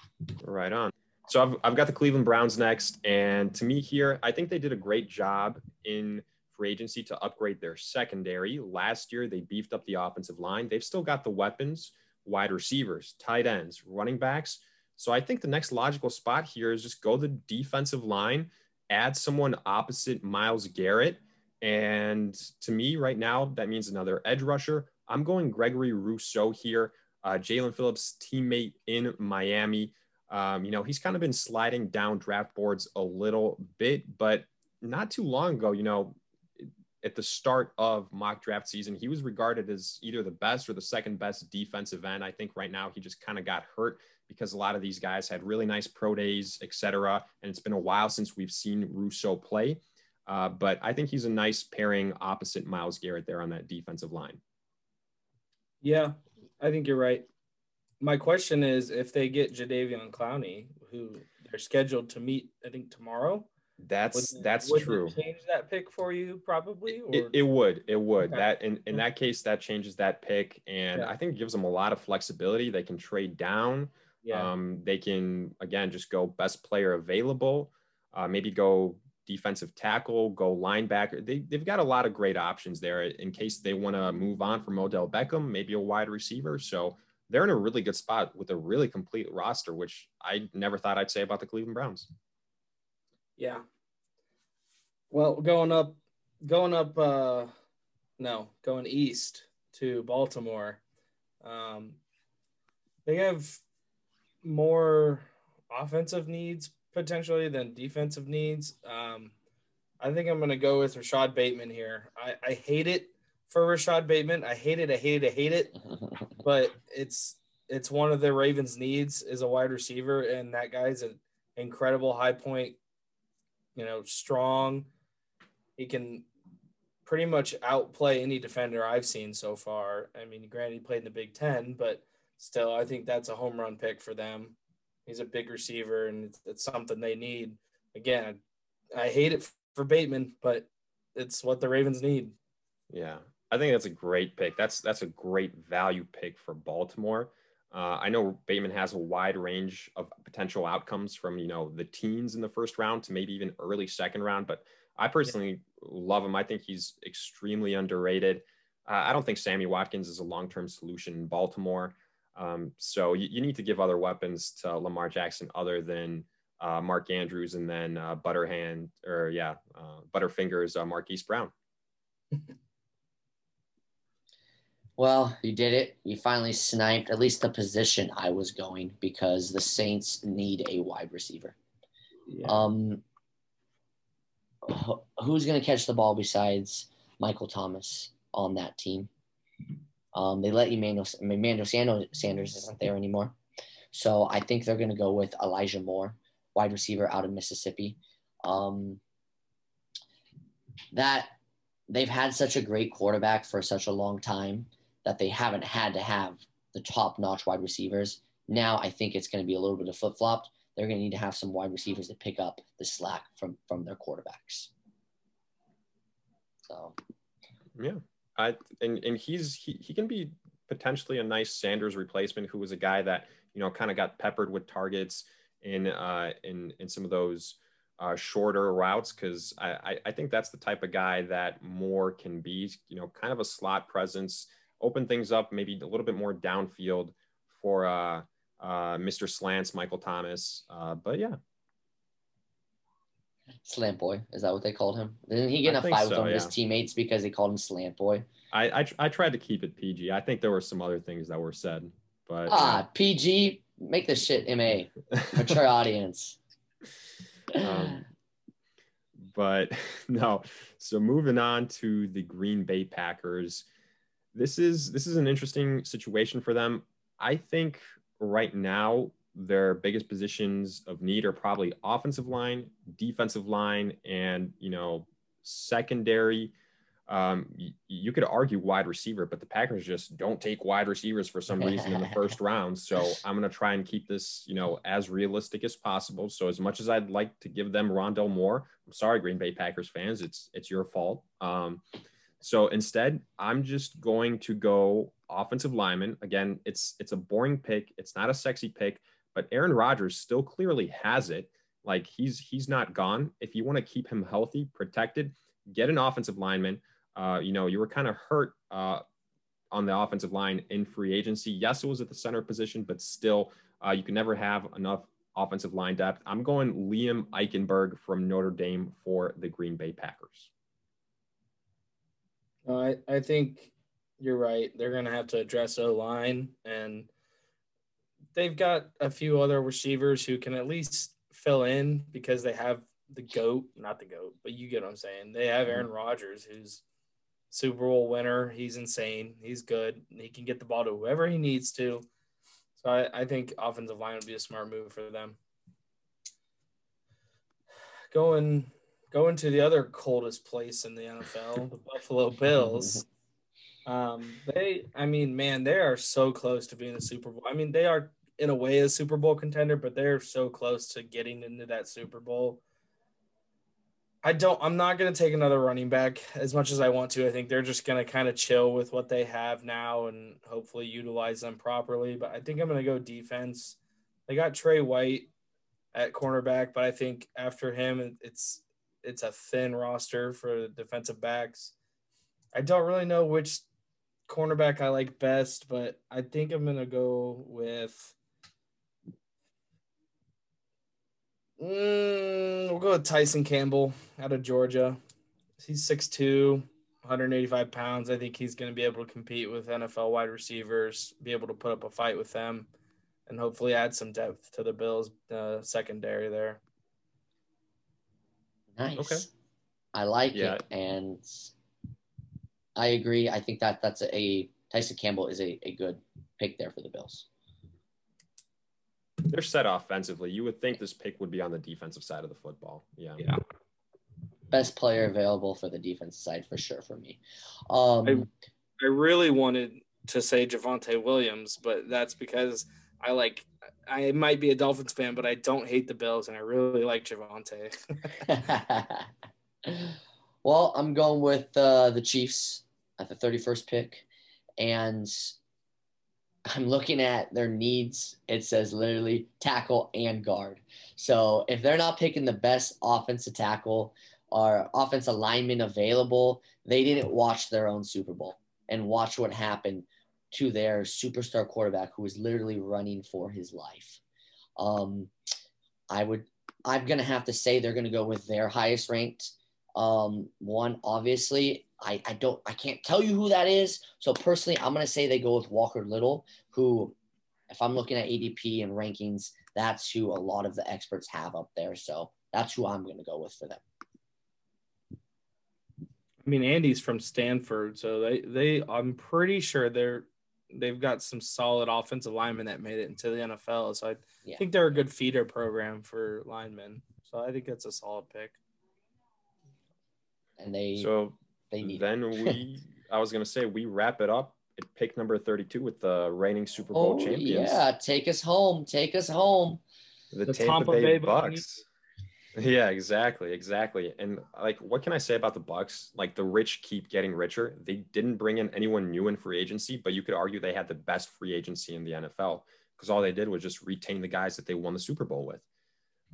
Right on. So I've, I've got the Cleveland Browns next. And to me here, I think they did a great job in free agency to upgrade their secondary. Last year, they beefed up the offensive line. They've still got the weapons, wide receivers, tight ends, running backs. So I think the next logical spot here is just go the defensive line, add someone opposite Myles Garrett. And to me, right now, that means another edge rusher. I'm going Gregory Rousseau here, uh, Jaelan Phillips' teammate in Miami. Um, you know, he's kind of been sliding down draft boards a little bit, but not too long ago, you know, at the start of mock draft season, he was regarded as either the best or the second best defensive end. I think right now he just kind of got hurt because a lot of these guys had really nice pro days, et cetera. And it's been a while since we've seen Rousseau play. Uh, but I think he's a nice pairing opposite Myles Garrett there on that defensive line. Yeah, I think you're right my question is if they get Jadeveon Clowney, who they're scheduled to meet, I think tomorrow. That's would, that's would true. Change that pick for you, probably. It, it, would. It would. Okay. That in in that case, that changes that pick, and yeah. I think it gives them a lot of flexibility. They can trade down. Yeah. Um, they can again just go best player available. Uh, maybe go defensive tackle, go linebacker. They, they've got a lot of great options there in case they want to move on from Odell Beckham, maybe a wide receiver. So they're in a really good spot with a really complete roster, which I never thought I'd say about the Cleveland Browns. Yeah. Well, going up, going up, uh, no, going east to Baltimore. Um, they have more offensive needs potentially than defensive needs. Um, I think I'm going to go with Rashod Bateman here. I, I hate it for Rashod Bateman. I hate it. I hate it. I hate it. [LAUGHS] but it's it's one of the Ravens' needs is a wide receiver, and that guy's an incredible high point. You know, strong. He can pretty much outplay any defender I've seen so far. I mean, granted, he played in the Big Ten, but still, I think that's a home run pick for them. He's a big receiver, and it's, it's something they need. Again, I hate it for Bateman, but it's what the Ravens need. Yeah, I think that's a great pick. That's that's a great value pick for Baltimore. Uh, I know Bateman has a wide range of potential outcomes from you know the teens in the first round to maybe even early second round, but I personally yeah. love him. I think he's extremely underrated. Uh, I don't think Sammy Watkins is a long term solution in Baltimore. Um, so you, you, need to give other weapons to Lamar Jackson other than uh, Mark Andrews and then uh, Butterhand or yeah, uh, Butterfingers uh, Marquise Brown. [LAUGHS] Well, you did it. You finally sniped at least the position I was going because the Saints need a wide receiver. Yeah. Um, who's going to catch the ball besides Michael Thomas on that team? Um, they let Emmanuel, Emmanuel Sanders isn't there anymore. So I think they're going to go with Elijah Moore, wide receiver out of Mississippi. Um, that they've had such a great quarterback for such a long time that they haven't had to have the top notch wide receivers. Now I think it's going to be a little bit of flip flopped. They're going to need to have some wide receivers to pick up the slack from from their quarterbacks. So, yeah, I and and he's he, he can be potentially a nice Sanders replacement, who was a guy that you know kind of got peppered with targets in uh in in some of those uh, shorter routes because I, I think that's the type of guy that Moore can be. You know, kind of a slot presence open things up maybe a little bit more downfield for uh, uh, Mr. Slants, Michael Thomas. Uh, but yeah. Slant boy, is that what they called him? Didn't he get in a fight so, with one yeah. of his teammates because they called him slant boy? I, I I tried to keep it PG. I think there were some other things that were said, but ah, yeah. PG, make this shit MA, [LAUGHS] mature audience. Um, but [LAUGHS] no. So moving on to the Green Bay Packers. This is this is an interesting situation for them. I think right now their biggest positions of need are probably offensive line, defensive line, and you know secondary. Um, you, you could argue wide receiver, but the Packers just don't take wide receivers for some reason in the first [LAUGHS] round. So I'm going to try and keep this, you know, as realistic as possible. So as much as I'd like to give them Rondale Moore, I'm sorry, Green Bay Packers fans, it's it's your fault. Um, so instead, I'm just going to go offensive lineman. Again, it's it's a boring pick. It's not a sexy pick, but Aaron Rodgers still clearly has it. Like he's he's not gone. If you want to keep him healthy, protected, get an offensive lineman. Uh, you know, you were kind of hurt uh, on the offensive line in free agency. Yes, it was at the center position, but still, uh, you can never have enough offensive line depth. I'm going Liam Eichenberg from Notre Dame for the Green Bay Packers. I, I think you're right. They're going to have to address O line, and they've got a few other receivers who can at least fill in because they have the goat, not the goat, but you get what I'm saying. They have Aaron mm-hmm. Rodgers, who's Super Bowl winner. He's insane. He's good. He can get the ball to whoever he needs to. So I, I think offensive line would be a smart move for them. Going going to the other coldest place in the NFL, the Buffalo [LAUGHS] Bills. Um, they, I mean, man, they are so close to being a Super Bowl. I mean, they are in a way a Super Bowl contender, but they're so close to getting into that Super Bowl. I don't. I'm not going to take another running back as much as I want to. I think they're just going to kind of chill with what they have now and hopefully utilize them properly. But I think I'm going to go defense. They got Trey White at cornerback, but I think after him, it's it's a thin roster for defensive backs. I don't really know which cornerback I like best, but I think I'm gonna go with. Mm, we'll go with Tyson Campbell out of Georgia. He's 6'2, 185 pounds. I think he's going to be able to compete with NFL wide receivers, be able to put up a fight with them, and hopefully add some depth to the Bills' uh, secondary there. Nice. Okay. I like yeah. it, and I agree. I think that that's a Tyson Campbell is a, a good pick there for the Bills. They're set offensively. You would think this pick would be on the defensive side of the football. Yeah. Yeah. Best player available for the defense side for sure for me. Um, I, I really wanted to say Javonte Williams, but that's because I like I might be a Dolphins fan, but I don't hate the Bills, and I really like Javonte. [LAUGHS] well, I'm going with uh, the Chiefs at the 31st pick, and I'm looking at their needs. It says literally tackle and guard. So if they're not picking the best offensive tackle or offensive lineman available, they didn't watch their own Super Bowl and watch what happened to their superstar quarterback who was literally running for his life. Um, I would, I'm gonna have to say they're gonna go with their highest ranked um, one. Obviously, I, I don't, I can't tell you who that is. So personally, I'm gonna say they go with Walker Little, who, if I'm looking at ADP and rankings, that's who a lot of the experts have up there. So that's who I'm gonna go with for them. I mean, Andy's from Stanford, so they they I'm pretty sure they're they've got some solid offensive linemen that made it into the NFL. So I yeah. think they're a good feeder program for linemen. So I think that's a solid pick. And they so they need then we [LAUGHS] I was gonna say we wrap it up at pick number 32 with the reigning Super Bowl oh, champions. Yeah, take us home. Take us home. The, the Tampa, Tampa Bay, Bay Bucks. Yeah, exactly, exactly. And like, what can I say about the Bucks? Like, the rich keep getting richer. They didn't bring in anyone new in free agency, but you could argue they had the best free agency in the NFL because all they did was just retain the guys that they won the Super Bowl with.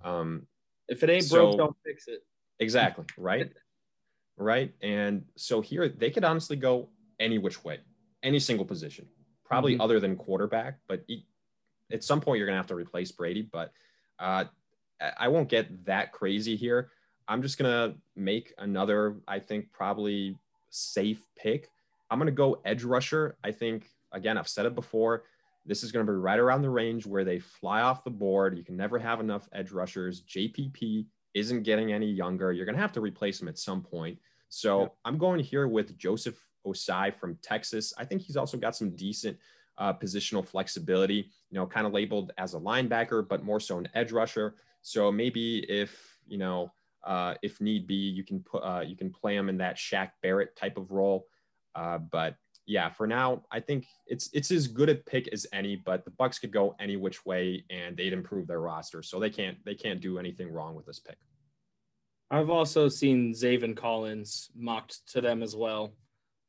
Um, if it ain't so, broke, don't fix it. Exactly. Right. [LAUGHS] right. And so here they could honestly go any which way. any single position, probably Mhm. other than quarterback. But at some point, you're going to have to replace Brady. But uh, I- won't get that crazy here. I'm just going to make another, I think, probably safe pick. I'm going to go edge rusher. I think, again, I've said it before. This is going to be right around the range where they fly off the board. You can never have enough edge rushers. JPP isn't getting any younger. You're going to have to replace him at some point. So Yep. I'm going here with Joseph Ossai from Texas. I think he's also got some decent uh, positional flexibility, you know, kind of labeled as a linebacker, but more so an edge rusher. So maybe if, you know, uh, if need be, you can put, uh, you can play him in that Shaq Barrett type of role. Uh, but yeah, for now, I think it's it's as good a pick as any. But the Bucks could go any which way, and they'd improve their roster, so they can't they can't do anything wrong with this pick. I've also seen Zaven Collins mocked to them as well.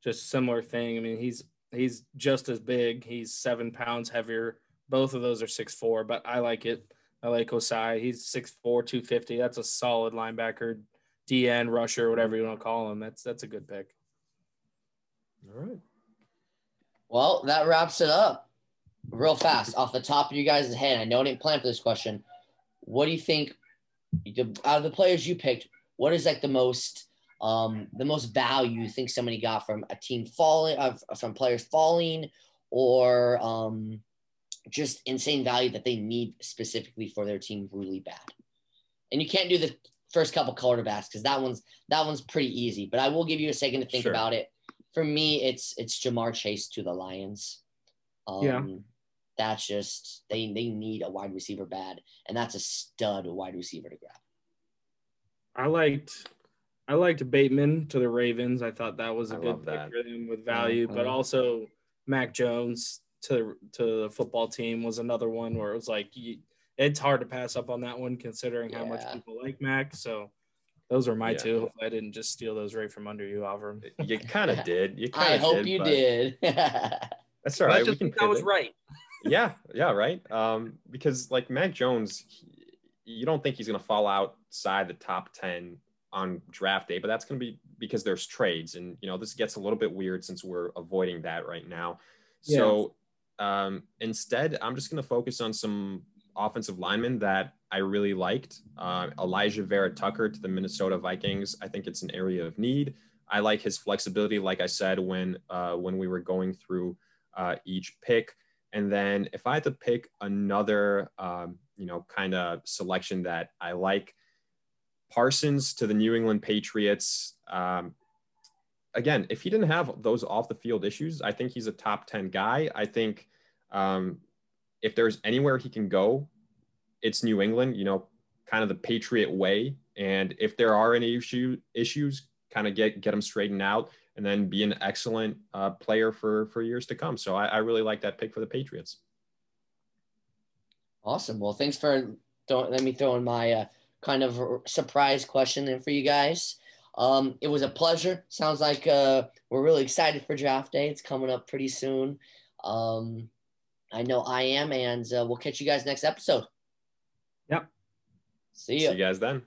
Just similar thing. I mean, he's he's just as big. He's seven pounds heavier. Both of those are six four, but I like it. I like Ossai. He's 6'4", 250. That's a solid linebacker, DN, rusher, whatever you want to call him. That's that's a good pick. All right. Well, that wraps it up. Real fast, off the top of you guys' head, I know I didn't plan for this question. What do you think out of the players you picked? What is like the most um, the most value you think somebody got from a team falling, uh, from players falling, or um, just insane value that they need specifically for their team really bad? And you can't do the first couple quarterbacks because that one's that one's pretty easy. But I will give you a second to think Sure. about it. For me, it's it's Ja'Marr Chase to the Lions. Um, Yeah. That's just they they need a wide receiver bad, and that's a stud wide receiver to grab. I liked I liked Bateman to the Ravens. I thought that was a I good love pick that. for them with value, but Mhm. also Mac Jones to to the football team was another one where it was like you, it's hard to pass up on that one considering how much people like Mac. So those are my Yeah. two. I didn't just steal those right from under you, Alvaro. You kind of [LAUGHS] did. You kind I hope did, you did. [LAUGHS] That's all But I just We can think that was right. [LAUGHS] yeah, yeah, right. Um, because like Mac Jones, he- you don't think he's going to fall outside the top ten on draft day, but that's going to be because there's trades, and you know this gets a little bit weird since we're avoiding that right now. So um, instead, I'm just going to focus on some offensive linemen that I really liked. Uh, Alijah Vera-Tucker to the Minnesota Vikings. I think it's an area of need. I like his flexibility, like I said when uh, when we were going through uh, each pick. And then if I had to pick another, um, you know, kind of selection that I like, Parsons to the New England Patriots. Um, again, if he didn't have those off the field issues, I think he's a top 10 guy. I think um, if there's anywhere he can go, it's New England, you know, kind of the Patriot way. And if there are any issue, issues, kind of get, get them straightened out and then be an excellent uh, player for, for years to come. So I, I really like that pick for the Patriots. Awesome. Well, thanks for don't let me throw in my uh, kind of surprise question in for you guys. Um, it was a pleasure. Sounds like uh, we're really excited for draft day. It's coming up pretty soon. Um, I know I am, and uh, we'll catch you guys next episode. Yep. See you. See you guys then.